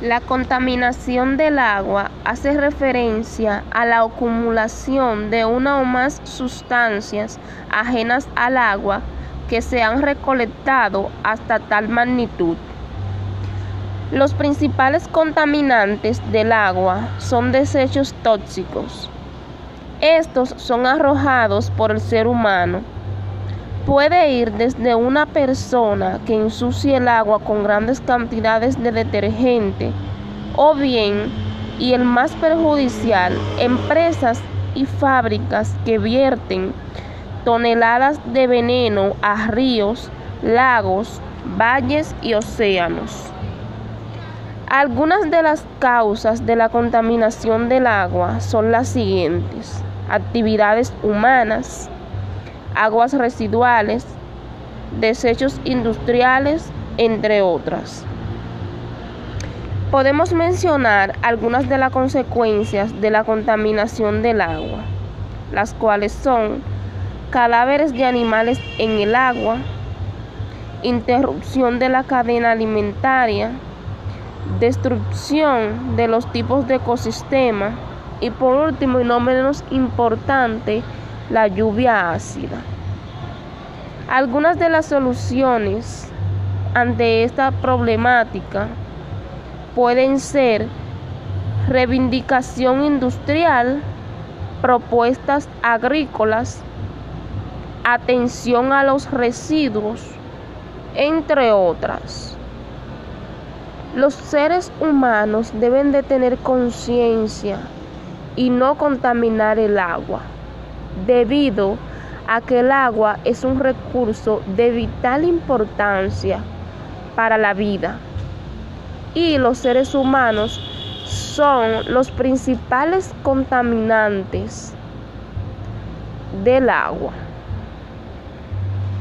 La contaminación del agua hace referencia a la acumulación de una o más sustancias ajenas al agua que se han recolectado hasta tal magnitud. Los principales contaminantes del agua son desechos tóxicos. Estos son arrojados por el ser humano Puede ir desde una persona que ensucie el agua con grandes cantidades de detergente o bien, y el más perjudicial, empresas y fábricas que vierten toneladas de veneno a ríos, lagos, valles y océanos. Algunas de las causas de la contaminación del agua son las siguientes. Actividades humanas, aguas residuales, desechos industriales, entre otras. Podemos mencionar algunas de las consecuencias de la contaminación del agua, las cuales son cadáveres de animales en el agua, interrupción de la cadena alimentaria, destrucción de los tipos de ecosistema y por último y no menos importante, la lluvia ácida. Algunas de las soluciones ante esta problemática pueden ser reivindicación industrial, propuestas agrícolas, atención a los residuos, entre otras. Los seres humanos deben de tener conciencia y no contaminar el agua debido a que el agua es un recurso de vital importancia para la vida y los seres humanos son los principales contaminantes del agua.